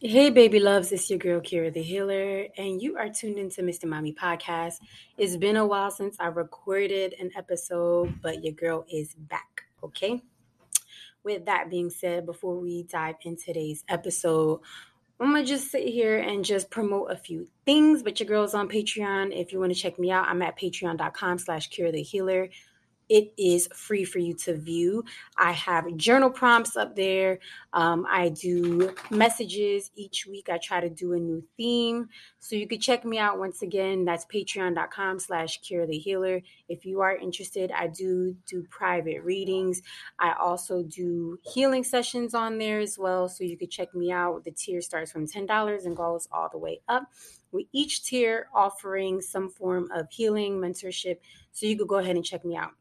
Hey, baby loves, it's your girl Kira the Healer, and you are tuned into Mystic Mommy Podcast. It's been a while since I recorded an episode, but your girl is back, okay? With that being said, before we dive into today's episode, I'm gonna just sit here and just promote a few things. But your girl's on Patreon. If you want to check me out, I'm at patreon.com slash Kira the Healer it is free for you to view. I have journal prompts up there. Um, I do messages each week. I try to do a new theme. So you can check me out once again. That's patreon.com slash Kira the healer. If you are interested, I do do private readings. I also do healing sessions on there as well. So you can check me out. The tier starts from $10 and goes all the way up with each tier offering some form of healing mentorship so you could go ahead and check me out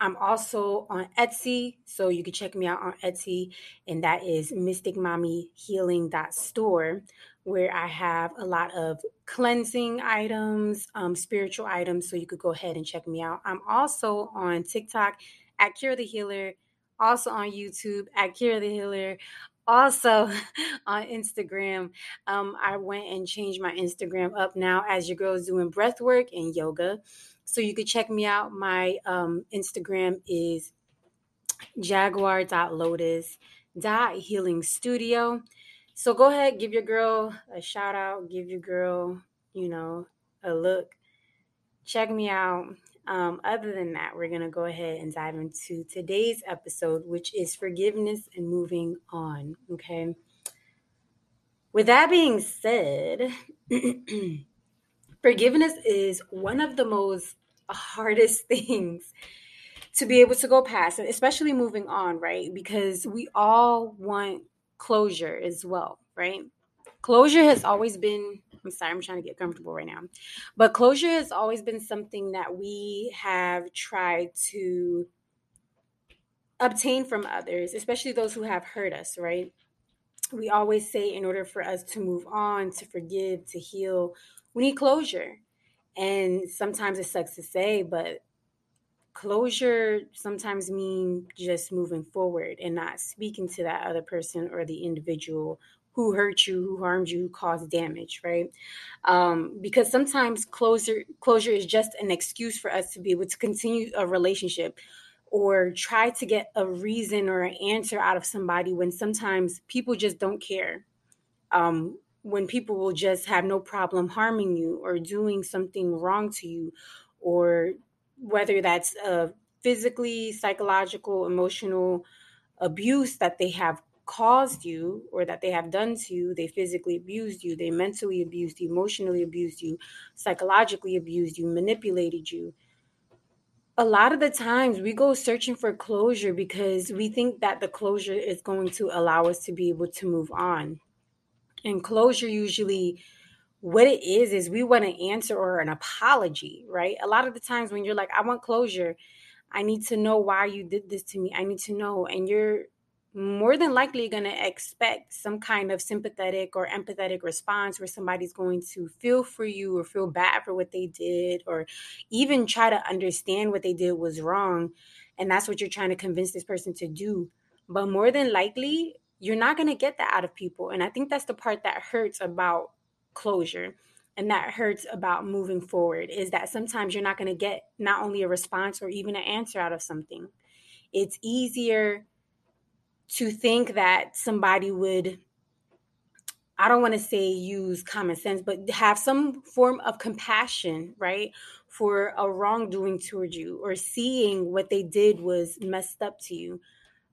I'm also on Etsy, so you can check me out on Etsy, and that is Mystic Mommy Healing Store, where I have a lot of cleansing items, um, spiritual items. So you could go ahead and check me out. I'm also on TikTok at Kira the Healer, also on YouTube at Kira the Healer, also on Instagram. Um, I went and changed my Instagram up now as your girl's doing breath work and yoga. So you could check me out. My um, Instagram is jaguar.lotus.healing studio. So go ahead, give your girl a shout out, give your girl, you know, a look. Check me out. Um, other than that, we're going to go ahead and dive into today's episode, which is forgiveness and moving on. Okay. With that being said, forgiveness is one of the most hardest things to be able to go past, especially moving on, right? Because we all want closure as well, right? Closure has always been, I'm sorry, I'm trying to get comfortable right now, but closure has always been something that we have tried to obtain from others, especially those who have hurt us, right? We always say, in order for us to move on, to forgive, to heal, we need closure. And sometimes it sucks to say, but closure sometimes mean just moving forward and not speaking to that other person or the individual who hurt you, who harmed you, who caused damage, right? Um, because sometimes closure closure is just an excuse for us to be able to continue a relationship or try to get a reason or an answer out of somebody when sometimes people just don't care. Um, when people will just have no problem harming you or doing something wrong to you, or whether that's a physically, psychological, emotional abuse that they have caused you or that they have done to you, they physically abused you, they mentally abused you, emotionally abused you, psychologically abused you, manipulated you. A lot of the times we go searching for closure because we think that the closure is going to allow us to be able to move on. And closure usually what it is is we want an answer or an apology, right? A lot of the times when you're like, I want closure, I need to know why you did this to me. I need to know. And you're more than likely going to expect some kind of sympathetic or empathetic response where somebody's going to feel for you or feel bad for what they did or even try to understand what they did was wrong. And that's what you're trying to convince this person to do. But more than likely, you're not going to get that out of people. And I think that's the part that hurts about closure and that hurts about moving forward is that sometimes you're not going to get not only a response or even an answer out of something. It's easier to think that somebody would I don't want to say use common sense, but have some form of compassion, right, for a wrongdoing towards you or seeing what they did was messed up to you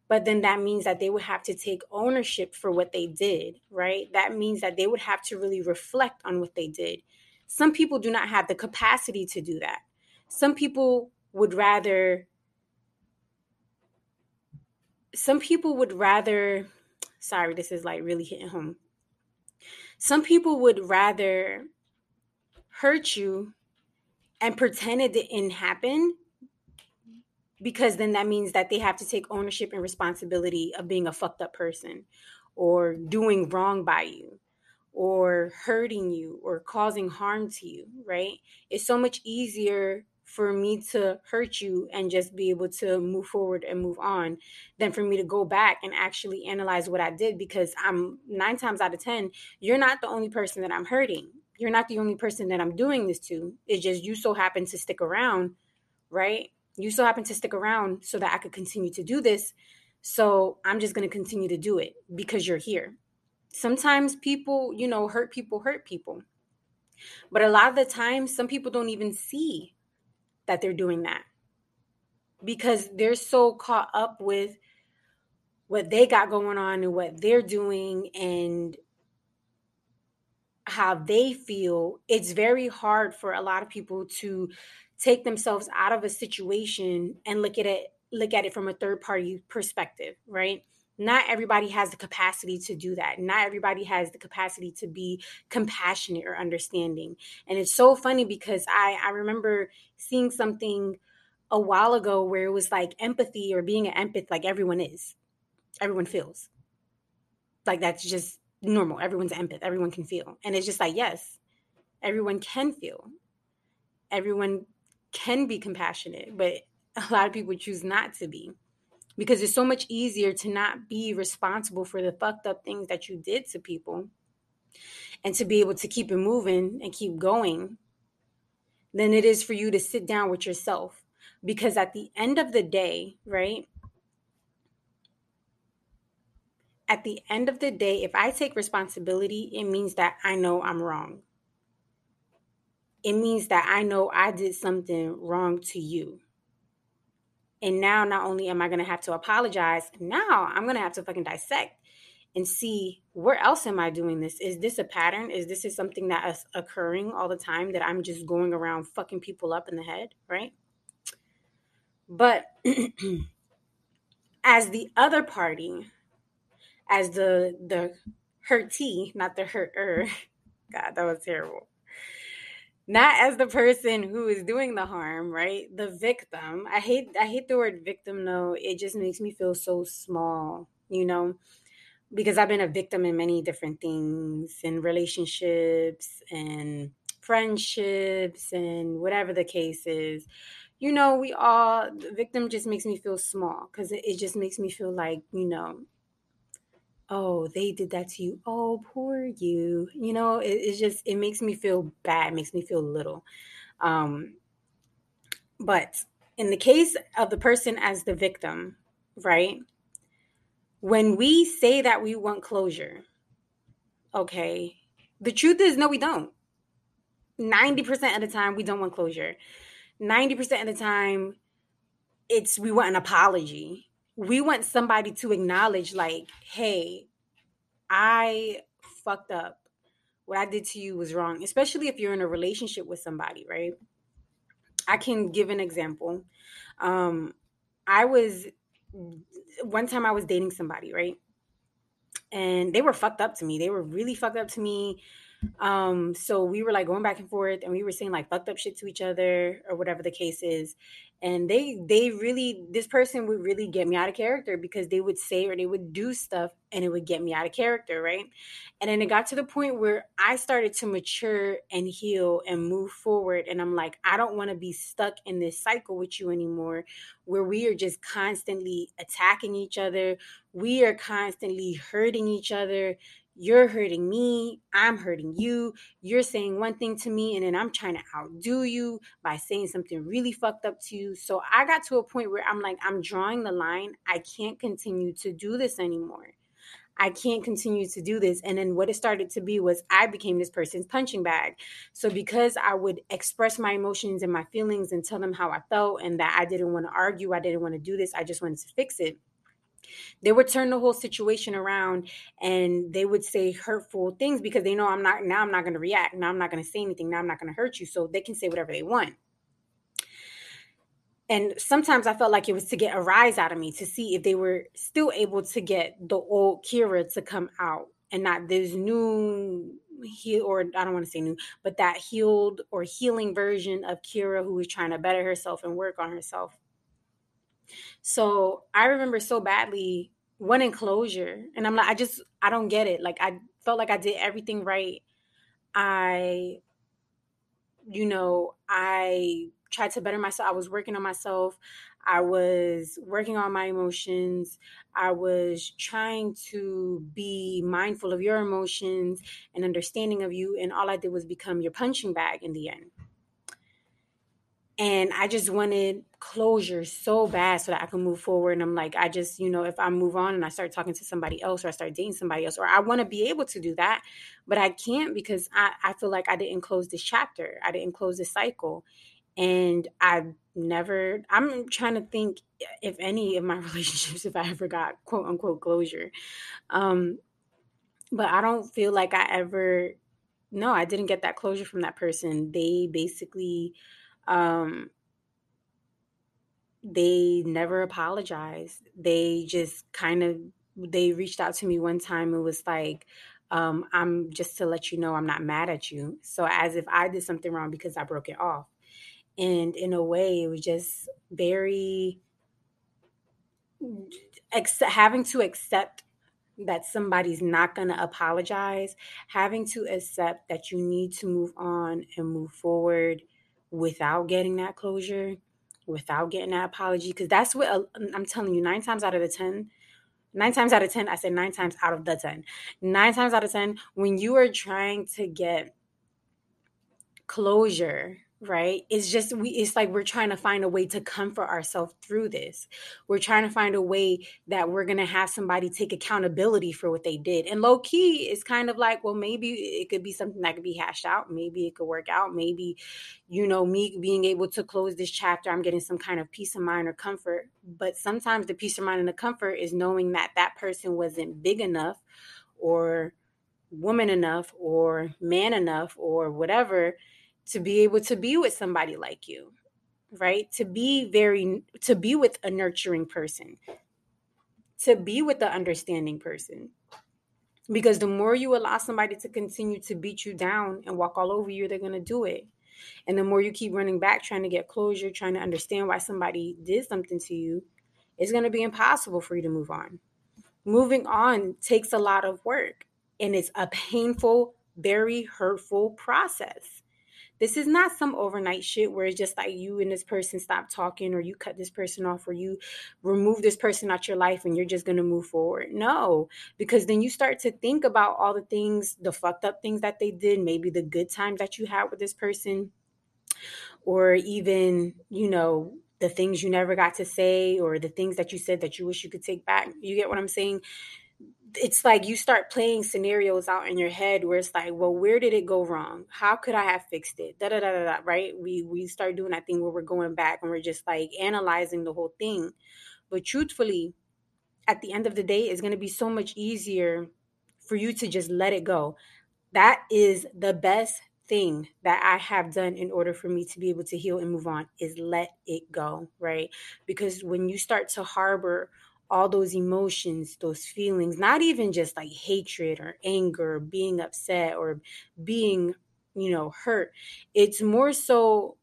but then that means that they would have to take ownership for what they did, right? That means that they would have to really reflect on what they did. Some people do not have the capacity to do that. Some people would rather some people would rather sorry, this is like really hitting home. Some people would rather hurt you and pretend it didn't happen because then that means that they have to take ownership and responsibility of being a fucked up person or doing wrong by you or hurting you or causing harm to you, right? It's so much easier for me to hurt you and just be able to move forward and move on than for me to go back and actually analyze what I did because I'm nine times out of 10, you're not the only person that I'm hurting. You're not the only person that I'm doing this to. It's just you so happen to stick around, right? You so happen to stick around so that I could continue to do this. So I'm just going to continue to do it because you're here. Sometimes people, you know, hurt people hurt people. But a lot of the time, some people don't even see that they're doing that because they're so caught up with what they got going on and what they're doing and how they feel it's very hard for a lot of people to take themselves out of a situation and look at it look at it from a third party perspective right not everybody has the capacity to do that. Not everybody has the capacity to be compassionate or understanding. And it's so funny because I I remember seeing something a while ago where it was like empathy or being an empath like everyone is. Everyone feels. Like that's just normal. Everyone's empath. Everyone can feel. And it's just like yes, everyone can feel. Everyone can be compassionate, but a lot of people choose not to be because it's so much easier to not be responsible for the fucked up things that you did to people and to be able to keep it moving and keep going than it is for you to sit down with yourself because at the end of the day right? At the end of the day if i take responsibility it means that i know i'm wrong it means that i know i did something wrong to you and now not only am I going to have to apologize, now I'm going to have to fucking dissect and see where else am I doing this? Is this a pattern? Is this is something that is occurring all the time that I'm just going around fucking people up in the head, right? But as the other party, as the the hurtee, not the hurter, God, that was terrible not as the person who is doing the harm right? The victim i hate i hate the word victim though. It just makes me feel so small you know? Because i've been a victim in many different things in relationships and friendships and whatever the case is. You know we all the victim just makes me feel small because it, it just makes me feel like you know oh they did that to you. Oh poor you. You know it, it's just it makes me feel bad makes me feel little. Um but in the case of the person as the victim right when we say that we want closure okay the truth is no we don't. 90% of the time we don't want closure. 90% of the time it's we want an apology we want somebody to acknowledge like hey i fucked up. What i did to you was wrong especially if you're in a relationship with somebody right? I can give an example. Um i was one time i was dating somebody right? And they were fucked up to me. They were really fucked up to me um so we were like going back and forth and we were saying like fucked up shit to each other or whatever the case is. And they they really this person would really get me out of character because they would say or they would do stuff and it would get me out of character right? And then it got to the point where i started to mature and heal and move forward and i'm like i don't want to be stuck in this cycle with you anymore where we are just constantly attacking each other. We are constantly hurting each other you're hurting me, I'm hurting you. You're saying one thing to me, and then I'm trying to outdo you by saying something really fucked up to you. So I got to a point where I'm like, I'm drawing the line. I can't continue to do this anymore. I can't continue to do this. And then what it started to be was I became this person's punching bag. So because I would express my emotions and my feelings and tell them how I felt and that I didn't want to argue, I didn't want to do this, I just wanted to fix it they would turn the whole situation around and they would say hurtful things because they know I'm not now I'm not going to react. Now I'm not going to say anything. Now I'm not going to hurt you. So they can say whatever they want. And sometimes I felt like it was to get a rise out of me to see if they were still able to get the old Kira to come out and not this new heal or I don't want to say new, but that healed or healing version of Kira who was trying to better herself and work on herself. So I remember so badly one enclosure, And I'm like, I just, I don't get it. Like, I felt like I did everything right. I, you know, I tried to better myself. I was working on myself. I was working on my emotions. I was trying to be mindful of your emotions and understanding of you. And all I did was become your punching bag in the end. And I just wanted closure so bad so that I can move forward. And I'm like, I just, you know, if I move on and I start talking to somebody else or I start dating somebody else, or I want to be able to do that, but I can't because I, I feel like I didn't close this chapter. I didn't close this cycle. And I've never, I'm trying to think if any of my relationships, if I ever got quote unquote closure. Um, but I don't feel like I ever, no, I didn't get that closure from that person. They basically, um, they never apologized. They just kind of they reached out to me one time and was like, um, I'm just to let you know I'm not mad at you. So as if I did something wrong because I broke it off. And in a way, it was just very having to accept that somebody's not going to apologize, having to accept that you need to move on and move forward without getting that closure, without getting that apology. Because that's what I'm telling you, nine times out of the 10, nine times out of 10, I said nine times out of the 10, nine times out of 10, when you are trying to get closure right? It's just we it's like we're trying to find a way to comfort ourselves through this. We're trying to find a way that we're going to have somebody take accountability for what they did. And low key is kind of like well maybe it could be something that could be hashed out. Maybe it could work out. Maybe you know me being able to close this chapter i'm getting some kind of peace of mind or comfort. But sometimes the peace of mind and the comfort is knowing that that person wasn't big enough or woman enough or man enough or whatever to be able to be with somebody like you, right? To be very, to be with a nurturing person, to be with the understanding person. Because the more you allow somebody to continue to beat you down and walk all over you, they're going to do it. And the more you keep running back, trying to get closure, trying to understand why somebody did something to you, it's going to be impossible for you to move on. Moving on takes a lot of work and it's a painful, very hurtful process. This is not some overnight shit where it's just like you and this person stop talking or you cut this person off or you remove this person out your life and you're just going to move forward. No, because then you start to think about all the things, the fucked up things that they did, maybe the good times that you had with this person or even, you know, the things you never got to say or the things that you said that you wish you could take back. You get what I'm saying? It's like you start playing scenarios out in your head where it's like, well, where did it go wrong? How could I have fixed it? Da da da da da. Right? We we start doing that thing where we're going back and we're just like analyzing the whole thing. But truthfully, at the end of the day, it's going to be so much easier for you to just let it go. That is the best thing that I have done in order for me to be able to heal and move on is let it go, right? Because when you start to harbor all those emotions, those feelings, not even just like hatred or anger, or being upset or being, you know, hurt. It's more so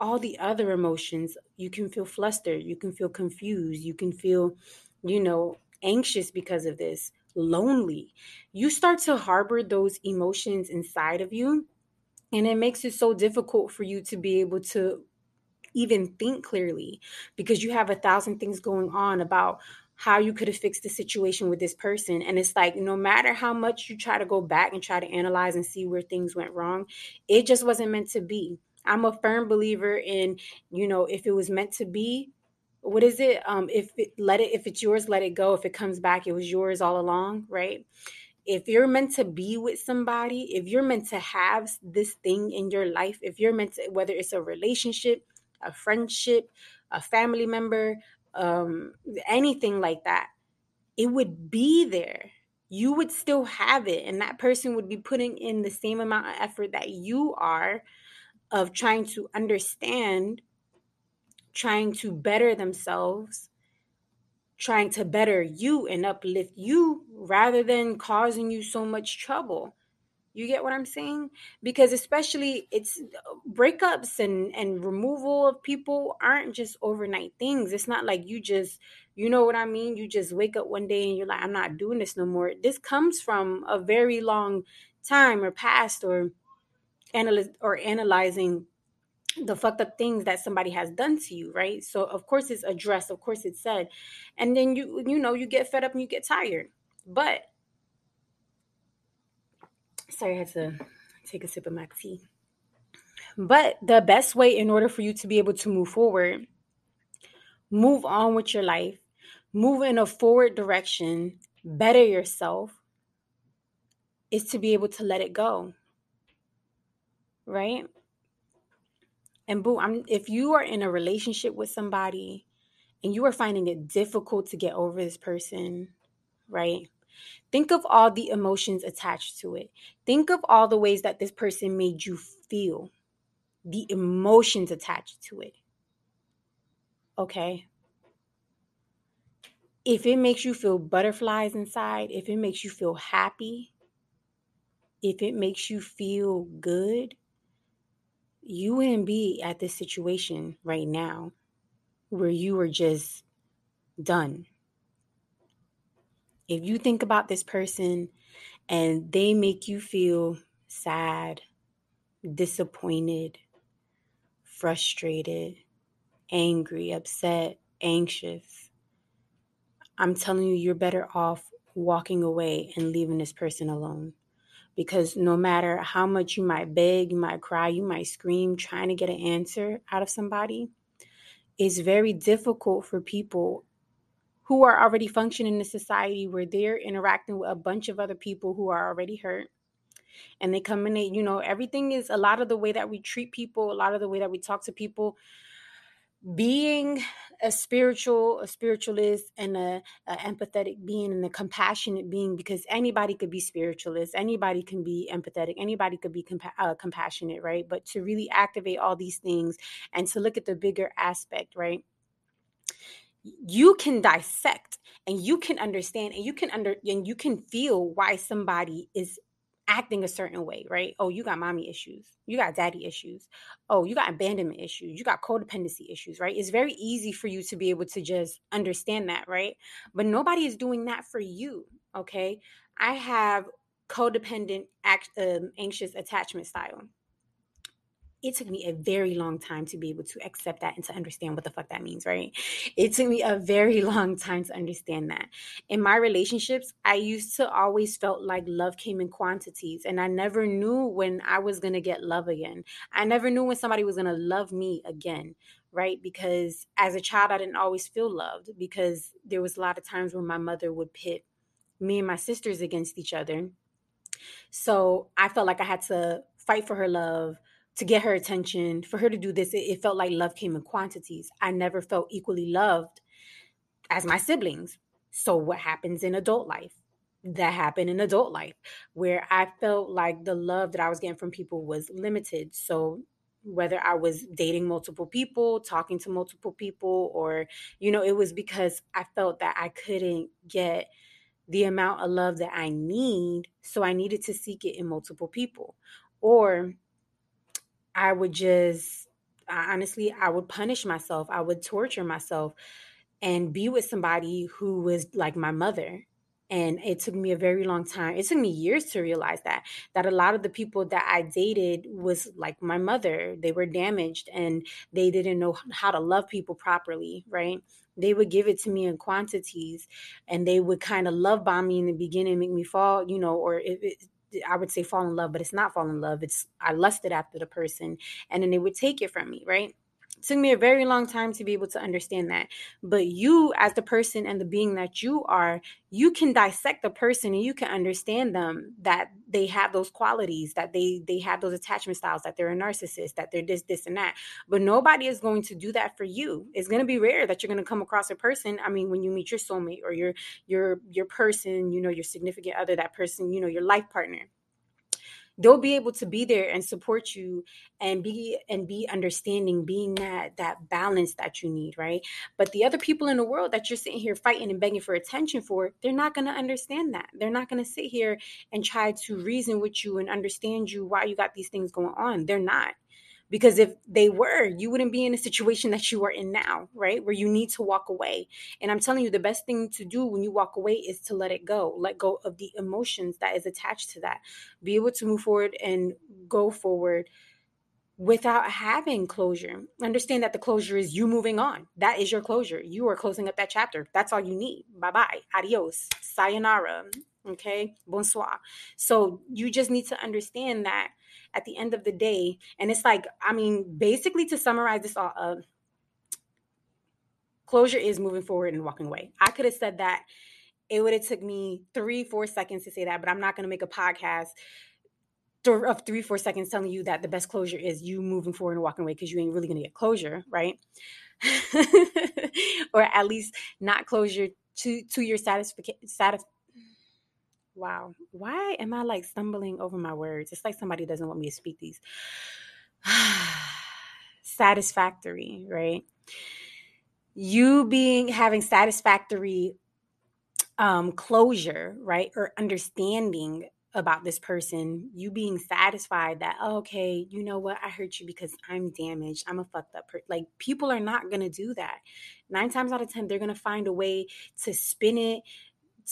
all the other emotions. You can feel flustered, you can feel confused, you can feel, you know, anxious because of this, lonely. You start to harbor those emotions inside of you. And it makes it so difficult for you to be able to even think clearly because you have a thousand things going on about how you could have fixed the situation with this person. And it's like, no matter how much you try to go back and try to analyze and see where things went wrong, it just wasn't meant to be. I'm a firm believer in, you know, if it was meant to be, what is it? Um, if it let it, if it's yours, let it go. If it comes back, it was yours all along, right? If you're meant to be with somebody, if you're meant to have this thing in your life, if you're meant to, whether it's a relationship, a friendship, a family member, um, anything like that, it would be there. You would still have it, and that person would be putting in the same amount of effort that you are of trying to understand, trying to better themselves, trying to better you and uplift you rather than causing you so much trouble. You get what I'm saying? Because especially it's breakups and and removal of people aren't just overnight things. It's not like you just you know what I mean? You just wake up one day and you're like I'm not doing this no more. This comes from a very long time or past or analyze or analyzing the fucked up things that somebody has done to you, right? So of course it's addressed, of course it's said. And then you you know, you get fed up and you get tired. But sorry, I had to take a sip of my tea. But the best way in order for you to be able to move forward, move on with your life, move in a forward direction, better yourself, is to be able to let it go. Right? And boo, I'm if you are in a relationship with somebody and you are finding it difficult to get over this person, right? Think of all the emotions attached to it. Think of all the ways that this person made you feel, the emotions attached to it. Okay? If it makes you feel butterflies inside, if it makes you feel happy, if it makes you feel good, you wouldn't be at this situation right now where you are just done. If you think about this person and they make you feel sad, disappointed, frustrated, angry, upset, anxious, I'm telling you, you're better off walking away and leaving this person alone. Because no matter how much you might beg, you might cry, you might scream trying to get an answer out of somebody, it's very difficult for people who are already functioning in a society where they're interacting with a bunch of other people who are already hurt. And they come in, they, you know, everything is a lot of the way that we treat people, a lot of the way that we talk to people being a spiritual a spiritualist and a, a, empathetic being and a compassionate being because anybody could be spiritualist anybody can be empathetic anybody could be compa- uh, compassionate right but to really activate all these things and to look at the bigger aspect right you can dissect and you can understand and you can under and you can feel why somebody is acting a certain way, right? Oh, you got mommy issues. You got daddy issues. Oh, you got abandonment issues. You got codependency issues, right? It's very easy for you to be able to just understand that, right? But nobody is doing that for you, okay? I have codependent, act, um, anxious attachment style it took me a very long time to be able to accept that and to understand what the fuck that means, right? It took me a very long time to understand that. In my relationships, I used to always felt like love came in quantities and I never knew when I was going to get love again. I never knew when somebody was going to love me again, right? Because as a child I didn't always feel loved because there was a lot of times when my mother would pit me and my sisters against each other. So, I felt like I had to fight for her love to get her attention, for her to do this, it, it felt like love came in quantities. I never felt equally loved as my siblings. So, what happens in adult life? That happened in adult life, where I felt like the love that I was getting from people was limited. So, whether I was dating multiple people, talking to multiple people, or, you know, it was because I felt that I couldn't get the amount of love that I need. So I needed to seek it in multiple people. Or I would just honestly, I would punish myself. I would torture myself and be with somebody who was like my mother. And it took me a very long time. It took me years to realize that that a lot of the people that I dated was like my mother. They were damaged and they didn't know how to love people properly, right? They would give it to me in quantities and they would kind of love bomb me in the beginning, make me fall, you know, or it, it I would say fall in love, but it's not fall in love. It's I lusted after the person and then they would take it from me, right? Took me a very long time to be able to understand that. But you, as the person and the being that you are, you can dissect the person and you can understand them that they have those qualities, that they they have those attachment styles, that they're a narcissist, that they're this, this, and that. But nobody is going to do that for you. It's going to be rare that you're going to come across a person. I mean, when you meet your soulmate or your your your person, you know, your significant other, that person, you know, your life partner they'll be able to be there and support you and be and be understanding being that that balance that you need right? But the other people in the world that you're sitting here fighting and begging for attention for they're not going to understand that. They're not going to sit here and try to reason with you and understand you why you got these things going on. They're not because if they were you wouldn't be in a situation that you are in now right where you need to walk away and i'm telling you the best thing to do when you walk away is to let it go let go of the emotions that is attached to that be able to move forward and go forward without having closure. Understand that the closure is you moving on. That is your closure. You are closing up that chapter. That's all you need. Bye bye. Adios. Sayonara. Okay. Bonsoir. So you just need to understand that at the end of the day, and it's like, I mean, basically to summarize this all uh, closure is moving forward and walking away. I could have said that. It would have took me three, four seconds to say that, but I'm not going to make a podcast of three, four seconds telling you that the best closure is you moving forward and walking away because you ain't really gonna get closure, right? or at least not closure to to your satisfaction. Satisf- wow, why am I like stumbling over my words? It's like somebody doesn't want me to speak these. satisfactory, right? You being having satisfactory um, closure, right, or understanding about this person, you being satisfied that, oh, okay, you know what, I hurt you because I'm damaged. I'm a fucked up person. Like, people are not to do that. Nine times out of 10, they're to find a way to spin it,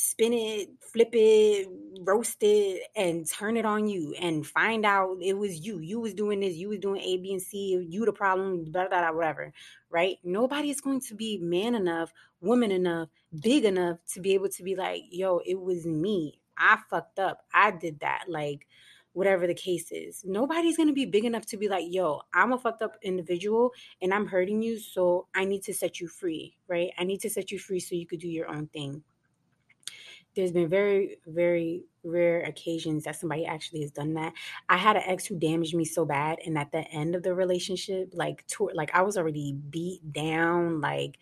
spin it, flip it, roast it, and turn it on you and find out it was you. You was doing this, you was doing A, B, and C, you the problem, blah, blah, blah, whatever, right? Nobody is going to be man enough, woman enough, big enough to be able to be like, yo, it was me. I fucked up. I did that. Like, whatever the case is. Nobody's going to be big enough to be like, yo, I'm a fucked up individual and I'm hurting you. So I need to set you free, right? I need to set you free so you could do your own thing. There's been very, very rare occasions that somebody actually has done that. I had an ex who damaged me so bad, and at the end of the relationship, like, to, like I was already beat down, like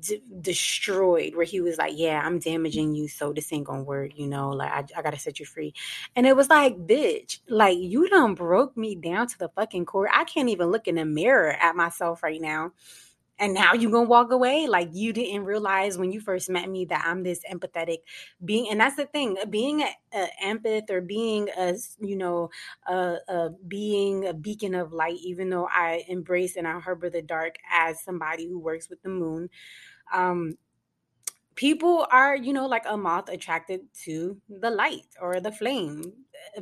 d- destroyed where he was like yeah i'm damaging you so this ain't gonna work you know like I, I gotta set you free. And it was like bitch like you done broke me down to the fucking core. I can't even look in the mirror at myself right now and now you gonna walk away? Like you didn't realize when you first met me that i'm this empathetic being and that's the thing being an empath or being a you know a, a, being a beacon of light even though i embrace and i harbor the dark as somebody who works with the moon um people are you know like a moth attracted to the light or the flame.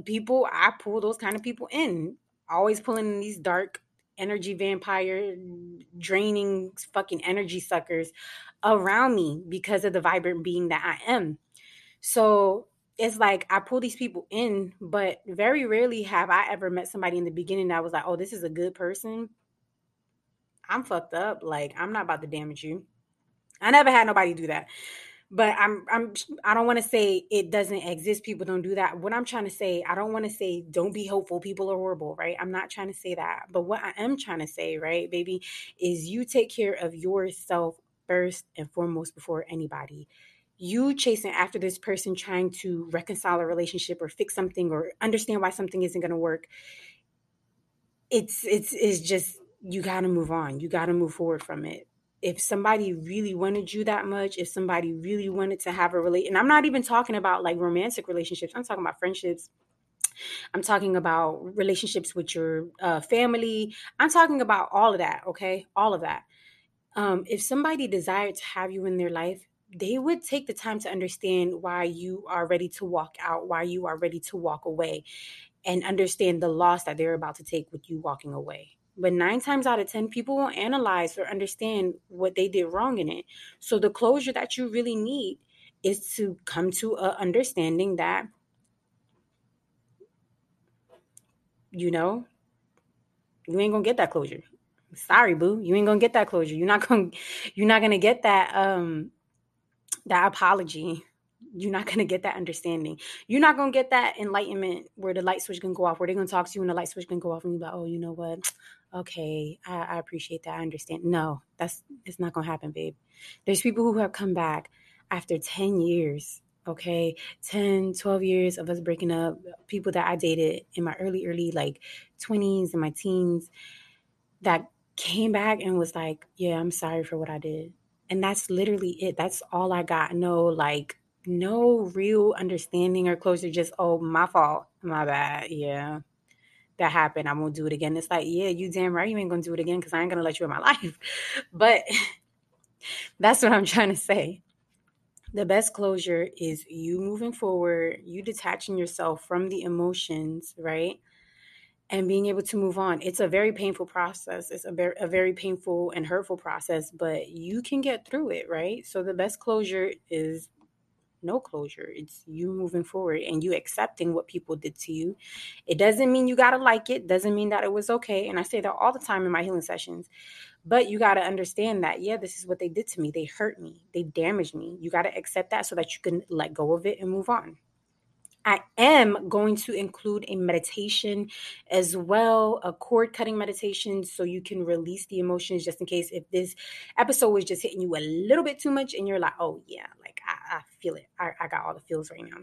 People i pull those kind of people in always pulling in these dark energy vampire draining fucking energy suckers around me because of the vibrant being that I am. So it's like I pull these people in, but very rarely have I ever met somebody in the beginning that was like, oh, this is a good person. I'm fucked up. Like, I'm not about to damage you. I never had nobody do that but i'm i'm i don't want to say it doesn't exist people don't do that. What i'm trying to say i don't want to say don't be hopeful people are horrible right? I'm not trying to say that. But what i am trying to say right baby is you take care of yourself first and foremost before anybody. You chasing after this person trying to reconcile a relationship or fix something or understand why something isn't going to work it's it's it's just you got to move on. You got to move forward from it if somebody really wanted you that much, if somebody really wanted to have a relate, and I'm not even talking about like romantic relationships, I'm talking about friendships. I'm talking about relationships with your uh, family. I'm talking about all of that, okay? All of that. Um, if somebody desired to have you in their life, they would take the time to understand why you are ready to walk out, why you are ready to walk away, and understand the loss that they're about to take with you walking away. But nine times out of 10, people won't analyze or understand what they did wrong in it. So the closure that you really need is to come to a understanding that, you know, you ain't gonna get that closure. Sorry, boo. You ain't gonna get that closure. You're not gonna you're not gonna get that um that apology you're not going to get that understanding. You're not going to get that enlightenment where the light switch can go off, where they're going to talk to you and the light switch can go off and you're like, oh, you know what? Okay, I, I appreciate that. I understand. No, that's it's not gonna happen, babe. There's people who have come back after 10 years okay 10 12 years of us breaking up people that i dated in my early early like 20s and my teens that came back and was like yeah i'm sorry for what i did and that's literally it that's all i got no like no real understanding or closure just oh my fault my bad yeah that happened. I won't do it again. It's like, yeah, you damn right you ain't gonna do it again because I ain't gonna let you in my life. But that's what I'm trying to say. The best closure is you moving forward, you detaching yourself from the emotions, right? and being able to move on. It's a very painful process. It's a very, a very painful and hurtful process, but you can get through it, right? So the best closure is no closure. It's you moving forward and you accepting what people did to you. It doesn't mean you got to like it, doesn't mean that it was okay. And I say that all the time in my healing sessions. But you got to understand that, yeah, this is what they did to me. They hurt me, they damaged me. You got to accept that so that you can let go of it and move on. I am going to include a meditation as well, a cord cutting meditation, so you can release the emotions just in case if this episode was just hitting you a little bit too much and you're like, oh, yeah, like I feel it. I, I, got all the feels right now.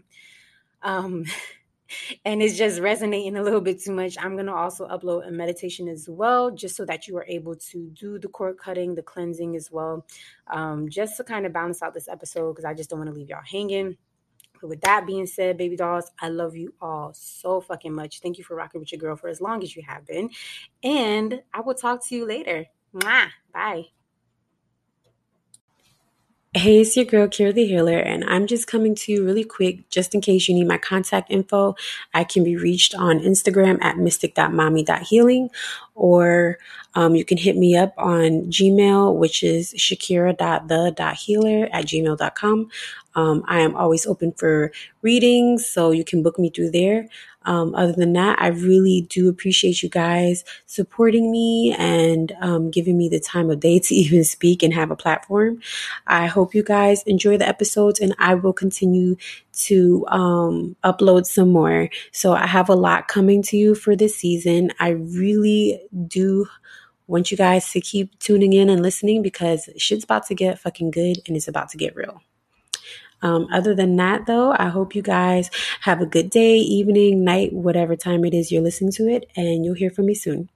Um, and it's just resonating a little bit too much. I'm going to also upload a meditation as well, just so that you are able to do the cord cutting, the cleansing as well, um, just to kind of balance out this episode because I just don't want to leave y'all hanging. But with that being said, baby dolls, I love you all so fucking much. Thank you for rocking with your girl for as long as you have been. And I will talk to you later. Mwah. Bye. Hey, it's your girl, Kira the Healer, and I'm just coming to you really quick just in case you need my contact info. I can be reached on Instagram at mystic.mommy.healing, or um, you can hit me up on Gmail, which is shakira.the.healer at gmail.com. Um, I am always open for readings, so you can book me through there. Um, other than that, I really do appreciate you guys supporting me and um, giving me the time of day to even speak and have a platform. I hope you guys enjoy the episodes, and I will continue to um, upload some more. So I have a lot coming to you for this season. I really do want you guys to keep tuning in and listening because shit's about to get fucking good and it's about to get real. Um, other than that, though, I hope you guys have a good day, evening, night, whatever time it is you're listening to it, and you'll hear from me soon.